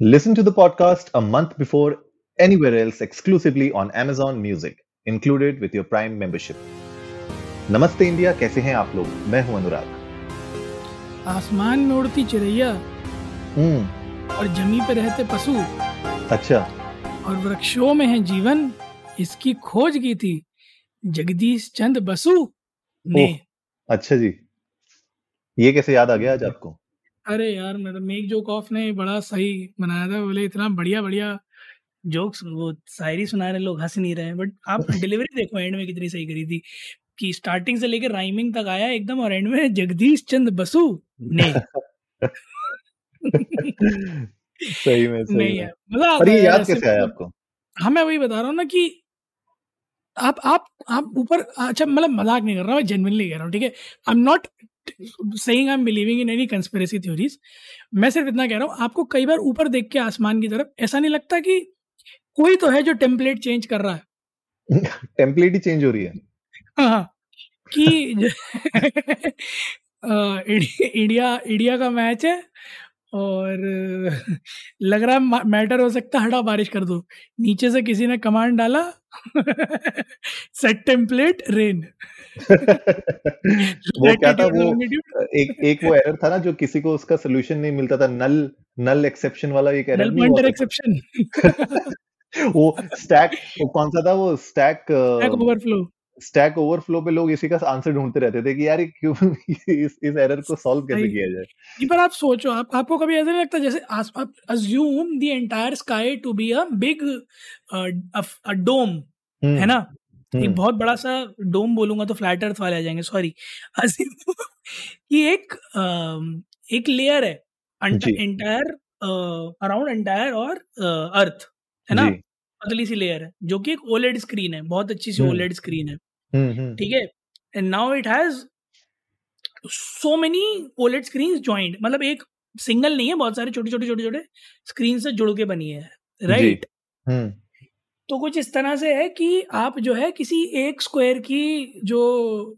Listen to the podcast a month before anywhere else exclusively on Amazon Music, included with your Prime membership. नमस्ते India कैसे हैं आप लोग मैं हूँ अनुराग आसमान में उड़ती चिड़ैया हम्म और जमी पे रहते पशु अच्छा और वृक्षों में है जीवन इसकी खोज की थी जगदीश चंद बसु ने अच्छा जी ये कैसे याद आ गया आज आपको अरे यार मतलब मेक जोक ऑफ़ ने बड़ा सही बनाया था। बोले इतना बढ़िया बढ़िया जोक्स वो शायरी सुना रहे लोग हंस नहीं रहे हैं बट आप डिलीवरी देखो एंड में कितनी सही करी थी कि स्टार्टिंग से लेकर राइमिंग तक आया एकदम और एंड में जगदीश चंद बसु ने। सही में सही नहीं में। है मतलब और ये याद कैसे आया मतलब आपको? हाँ मैं वही बता रहा हूँ ना कि आप आप आप ऊपर अच्छा मतलब मज़ाक नहीं कर रहा हूँ जेनविनली कह रहा हूँ ठीक है? I am not I am believing in any conspiracy theories मैं सिर्फ़ इतना कह रहा हूँ आपको कई बार ऊपर देख के आसमान की तरफ़ ऐसा नहीं लगता कि कोई तो है जो टेम्पलेट चेंज कर रहा है। टेम्पलेट ही चेंज हो रही है। हाँ हाँ, कि इंडिया इंडिया का मैच है और लग रहा है मैटर हो सकता है हटा बारिश कर दो। नीचे से किसी ने कमांड डाला सेट टेम्पलेट रेन वो क्या था वो एक एक वो एरर था ना जो किसी को उसका सोल्यूशन नहीं मिलता था नल नल एक्सेप्शन वाला एक एरर नल नहीं हुआ एक्सेप्शन वो स्टैक वो कौन सा था वो Stack back Overflow Stack Overflow पे लोग इसी का आंसर ढूंढते रहते थे कि यार क्यों इस इस एरर को सॉल्व कैसे किया जाए? ये पर आप सोचो आप आपको कभी ऐसा नहीं लगता जैसे आप assume the entire sky to be a big a dome है हम्म। ना? एक हम्म। बहुत बड़ा सा डोम बोलूँगा तो फ्लैट अर्थ वाले आ जाएँगे सॉरी। कि एक एक लेयर है एंटायर अराउंड एंटायर और अर्थ है ना? पतली सी लेयर है जो कि एक ओलेड स्क्रीन है बहुत अच्छी सी हम्म। ओलेड स्क्रीन है। हम्म हम्म। ठीक है? And now it has so many OLED screen joint मतलब एक सिंगल नहीं है बहुत सारे छोटे छोटे छोटे छोटे स्क्रीन से जुड़ के बनी है राइट हम्म। तो कुछ इस तरह से है कि आप जो है किसी एक स्क्वायर की जो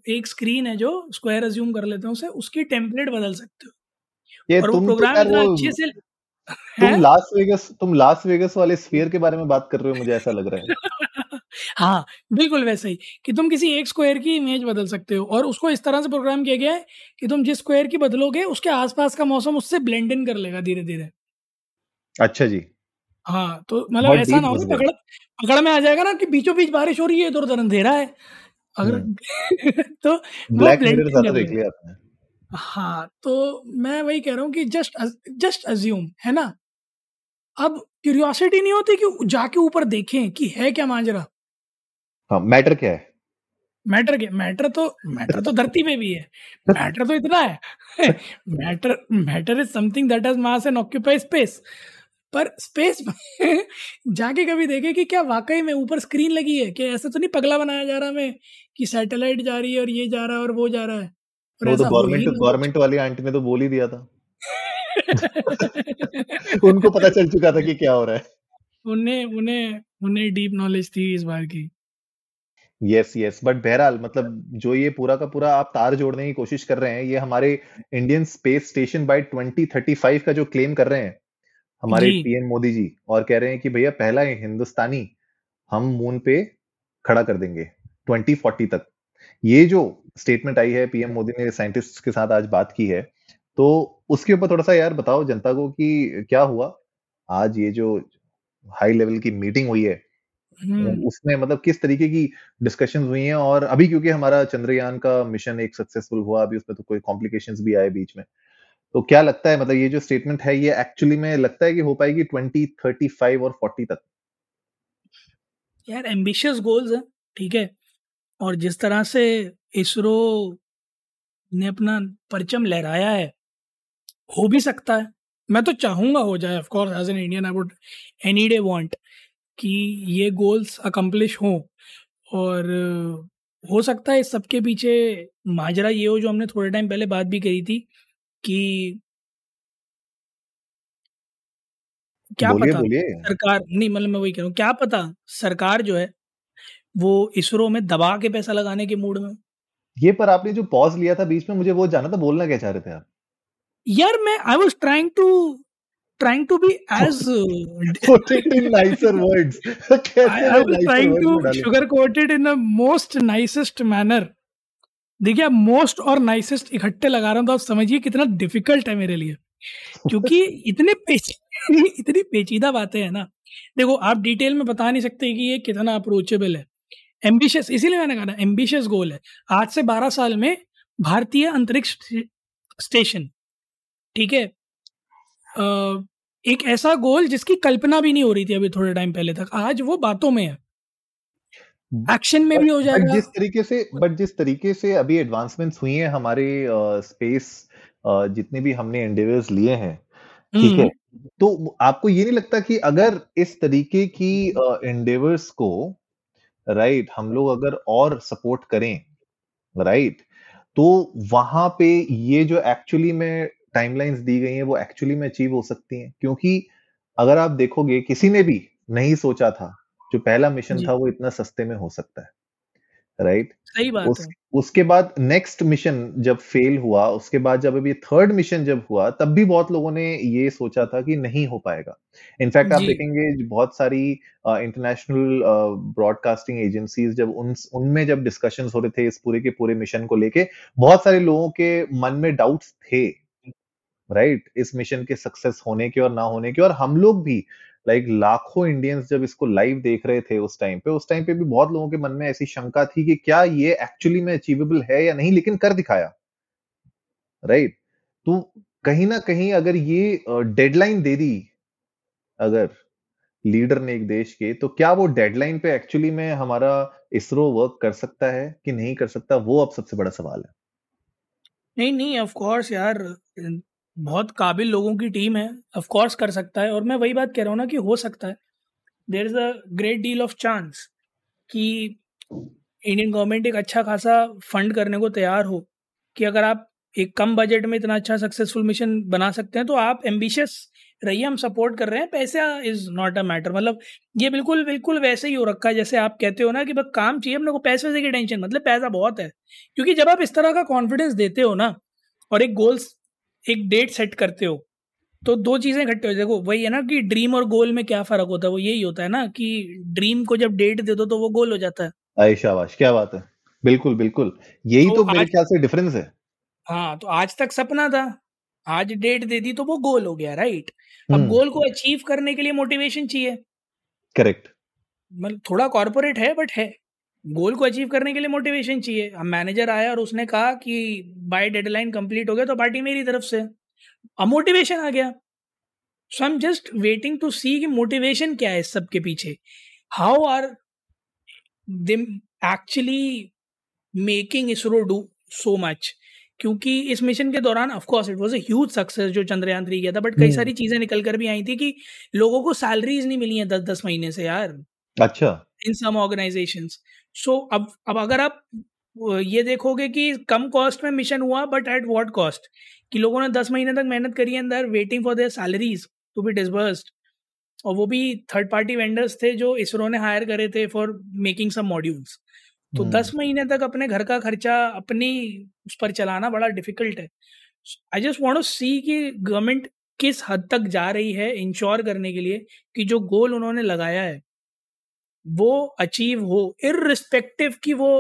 एक स्क्रीन है जो स्क्वायर अज्यूम कर लेते हैं उसे उसकी टेम्पलेट बदल सकते हो। ये और तुम तो प्रोग्राम यार इतना अच्छे से तुम लास वेगस तुम लास वेगस वाले स्फीयर के बारे में बात कर रहे हो मुझे ऐसा लग रहा है। हाँ बिल्कुल वैसे ही कि तुम किसी एक स्क्वायर की इमेज बदल सकते हो और उसको इस तरह से प्रोग्राम किया गया है कि तुम जिस स्क्वायर की बदलोगे उसके आसपास का मौसम उससे ब्लेंड इन कर लेगा धीरे धीरे अच्छा जी। हाँ तो मतलब ऐसा ना हो पकड़ पकड़ में आ जाएगा ना कि बीचों बीच बारिश हो रही है इधर उधर अंधेरा है। अगर हम्म। तो ब्लैक मिरर देख लिया आपने। हाँ तो मैं वही कह रहा हूँ कि जस्ट जस्ट अज्यूम है ना? अब क्यूरियोसिटी नहीं होती कि जाके ऊपर देखें कि है क्या माजरा? हाँ मैटर क्या है? मैटर क्या मैटर तो मैटर तो धरती पे भी है। मैटर तो इतना है। Matter matter is something that has mass and occupy space पर स्पेस में जाके कभी देखे कि क्या वाकई में ऊपर स्क्रीन लगी है? कि ऐसा तो नहीं पगला बनाया जा रहा हमें कि सैटेलाइट जा रही है और ये जा रहा है और वो जा रहा है? वो तो गवर्नमेंट गवर्नमेंट वाली आंटी ने तो बोल ही दिया था। उनको पता चल चुका था कि क्या हो रहा है। उन्हें उन्हें उन्हें डीप नॉलेज थी इस बार की। यस यस बट बहरहाल मतलब जो ये पूरा का पूरा आप तार जोड़ने की कोशिश कर रहे हैं ये हमारे इंडियन स्पेस स्टेशन बाय 2035 का जो क्लेम कर रहे हैं हमारे पीएम मोदी जी और कह रहे हैं कि भैया पहला हिंदुस्तानी हम मून पे खड़ा कर देंगे 2040 तक। ये जो स्टेटमेंट आई है पीएम मोदी ने साइंटिस्ट के साथ आज बात की है तो उसके ऊपर थोड़ा सा यार बताओ जनता को कि क्या हुआ? आज ये जो हाई लेवल की मीटिंग हुई है हम्म। उसमें मतलब किस तरीके की डिस्कशन हुई हैं? और अभी क्योंकि हमारा चंद्रयान का मिशन एक सक्सेसफुल हुआ अभी उसमें तो कोई कॉम्प्लिकेशंस भी आए बीच में। तो क्या लगता है मतलब ये जो स्टेटमेंट है, ये एक्चुअली में लगता है कि हो पाएगी 2035 और 40 तक? यार एम्बिशियस गोल्स है, ठीक है? और जिस तरह से इसरो ने अपना परचम लहराया है, हो भी सकता है। मैं तो चाहूँगा हो जाए of course as an Indian I would any day want कि ये गोल्स अकम्प्लिश हों। और हो सकता है इस सबके पीछे माजरा ये हो जो हमने थोड़े टाइम पहले बात भी करी थी कि क्या बोलिए पता बोलिए। सरकार नहीं मतलब मैं वही कह रहा हूँ क्या पता सरकार जो है वो इसरो में दबा के पैसा लगाने के मूड में हो। ये पर आपने जो पॉज लिया था बीच में मुझे वो जाना था बोलना क्या चाह रहे थे आप? यार मैं I was trying to trying to be as put it in nicer words I, I was trying to sugarcoat it in the most nicest manner देखिए, आप मोस्ट और नाइसेस्ट इकट्ठे लगा रहा हूँ तो आप समझिए कितना डिफ़िकल्ट है मेरे लिए। क्योंकि इतने पेच, इतनी पेचीदा बातें हैं ना। देखो, आप डिटेल में बता नहीं सकते कि ये कितना अप्रोचेबल है। एम्बिशियस इसीलिए मैंने कहा ना एम्बिशियस गोल है। आज से 12 साल में भारतीय अंतरिक्ष स्टेशन ठीक है? एक ऐसा गोल जिसकी कल्पना भी नहीं हो रही थी अभी थोड़े टाइम पहले तक। आज वो बातों में है। एक्शन में भी हो जाएगा। जिस तरीके से बट जिस तरीके से अभी एडवांसमेंट्स हुई हैं हमारे स्पेस जितने भी हमने एंडेवर्स लिए हैं ठीक है? हम्म। तो आपको ये नहीं लगता कि अगर इस तरीके की एंडेवर्स को राइट right, हम लोग अगर और सपोर्ट करें राइट right, तो वहाँ पे ये जो एक्चुअली में टाइमलाइंस दी गई हैं वो एक्चुअली में अचीव हो सकती हैं। क्योंकि अगर आप देखोगे किसी ने भी नहीं सोचा था जो पहला मिशन था वो इतना सस्ते में हो सकता है राइट सही बात उस, है। उसके बाद नेक्स्ट मिशन जब फेल हुआ उसके बाद जब अभी थर्ड मिशन जब हुआ तब भी बहुत लोगों ने ये सोचा था कि नहीं हो पाएगा। इनफैक्ट आप देखेंगे बहुत सारी इंटरनेशनल ब्रॉडकास्टिंग एजेंसीज जब उन उनमें जब डिस्कशन हो रहे थे इस पूरे के पूरे मिशन को लेके बहुत सारे लोगों के मन में डाउट्स थे राइट right? इस मिशन के सक्सेस होने के और ना होने के और हम लोग भी लाइक लाखों इंडियंस जब इसको लाइव देख रहे थे उस टाइम पे, उस टाइम पे भी बहुत लोगों के मन में ऐसी शंका थी कि क्या ये एक्चुअली में अचीवेबल है या नहीं, लेकिन कर दिखाया राइट right? तो कहीं ना कहीं अगर ये डेडलाइन दे दी अगर लीडर ने एक देश के तो क्या वो डेडलाइन पे एक्चुअली में हमारा इसरो वर्क कर सकता है कि नहीं कर सकता, वो अब सबसे बड़ा सवाल है नहीं नहीं ऑफ़ कोर्स यार बहुत काबिल लोगों की टीम है ऑफ़ कोर्स कर सकता है और मैं वही बात कह रहा हूँ ना कि हो सकता है। There is a great deal of chance कि इंडियन गवर्नमेंट एक अच्छा खासा फंड करने को तैयार हो कि अगर आप एक कम बजट में इतना अच्छा सक्सेसफुल मिशन बना सकते हैं तो आप एम्बिशियस रहिए, हम सपोर्ट कर रहे हैं, पैसा इज़ नॉट अ मैटर मतलब ये बिल्कुल बिल्कुल वैसे ही हो रखा है, जैसे आप कहते हो ना कि बस काम चाहिए, अपने को पैसे वैसे की टेंशन मतलब पैसा बहुत है। क्योंकि जब आप इस तरह का कॉन्फिडेंस देते हो ना और एक गोल्स एक डेट सेट करते हो तो दो चीज़ें इकट्ठे हो देखो वही है ना कि ड्रीम और गोल में क्या फ़र्क होता है वो यही होता है ना कि ड्रीम को जब डेट दे दो तो वो गोल हो जाता है। आई शाबाश क्या बात है। बिल्कुल बिल्कुल। यही तो, तो मेरे ख्याल से डिफरेंस है। हाँ तो आज तक सपना था। आज डेट दे दी तो वो गोल हो गया राइट अब गोल हम्म। को अचीव करने के लिए मोटिवेशन चाहिए। करेक्ट मतलब थोड़ा कॉर्पोरेट है बट है। गोल को अचीव करने के लिए मोटिवेशन चाहिए। अब मैनेजर आया और उसने कहा कि बाय डेडलाइन कंप्लीट हो गया तो पार्टी मेरी तरफ़ से। अब मोटिवेशन आ गया। So I am just waiting to see कि मोटिवेशन क्या है इस सब के पीछे। How are they actually making ISRO do so much क्योंकि इस मिशन के दौरान of course it was a huge success जो चंद्रयान थ्री किया था बट कई हम्म। सारी चीज़ें निकल कर भी आई थी कि लोगों को सैलरीज नहीं मिली है दस दस महीने से यार। अच्छा। इन सम ऑर्गेनाइजेशन सो अब अब अगर आप ये देखोगे कि कम कॉस्ट में मिशन हुआ बट एट वॉट कॉस्ट कि लोगों ने दस महीने तक मेहनत करी है अंदर waiting for their salaries to be disbursed और वो भी थर्ड पार्टी वेंडर्स थे जो इसरो ने हायर करे थे फॉर मेकिंग सम मॉड्यूल्स तो दस हम्म। महीने तक अपने घर का खर्चा अपनी उस पर चलाना बड़ा डिफ़िकल्ट है. I just want to see कि गवर्नमेंट किस हद तक जा रही है इंश्योर करने के लिए कि जो गोल उन्होंने लगाया है वो अचीव हो इरिस्पेक्टिव कि वो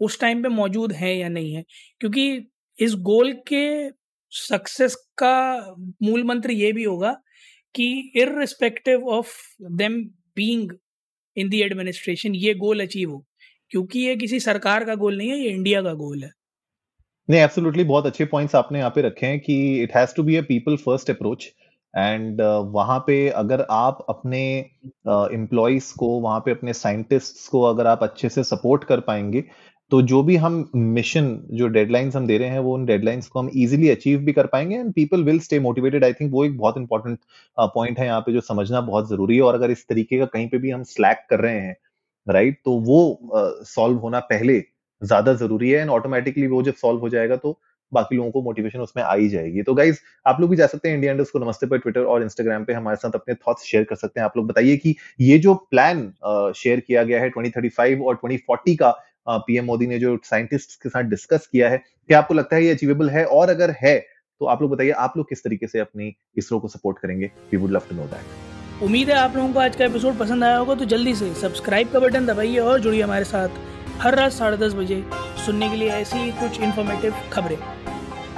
उस टाइम पे मौजूद है या नहीं है। क्योंकि इस गोल के सक्सेस का मूल मंत्र ये भी होगा कि irrespective of them being in the administration ये गोल अचीव हो। क्योंकि ये किसी सरकार का गोल नहीं है, ये इंडिया का गोल है। नहीं एब्सोल्युटली बहुत अच्छे पॉइंट्स आपने यहाँ पे रखे हैं कि it has to be a people first approach and uh, वहाँ पे अगर आप अपने एम्प्लॉयज़ uh, को वहाँ पे अपने साइंटिस्ट्स को अगर आप अच्छे से सपोर्ट कर पाएँगे तो जो भी हम मिशन जो डेडलाइंस हम दे रहे हैं वो उन डेडलाइंस को हम इजीली अचीव भी कर पाएँगे and people will stay motivated I think वो एक बहुत इंपॉर्टेंट पॉइंट है यहाँ पे जो समझना बहुत ज़रूरी है और अगर इस तरीके का कहीं पे भी हम स्लैक कर रहे हैं राइट right? तो वो सॉल्व uh, होना पहले ज़्यादा ज़रूरी है एंड ऑटोमेटिकली वो जब सॉल्व हो जाएगा तो बाकी लोगों को मोटिवेशन उसमें आ ही जाएगी। तो गाइज़ आप लोग भी जा सकते हैं इंडिया को नमस्ते पर ट्विटर और इंस्टाग्राम पे हमारे साथ अपने थॉट्स शेयर कर सकते हैं। आप लोग बताइए कि ये जो प्लान शेयर किया गया है 2035 और 2040 का पीएम मोदी ने जो साइंटिस्ट के साथ डिस्कस किया है, क्या आपको लगता है ये अचीवेबल है? और अगर है तो आप लोग बताइए आप लोग किस तरीके से अपनी इसरो को सपोर्ट करेंगे? We would love to know that उम्मीद है आप लोगों को आज का एपिसोड पसंद आया होगा तो जल्दी से सब्सक्राइब का बटन दबाइए और जुड़िए हमारे साथ हर रात साढ़े दस बजे सुनने के लिए ऐसी कुछ इन्फॉर्मेटिव खबरें।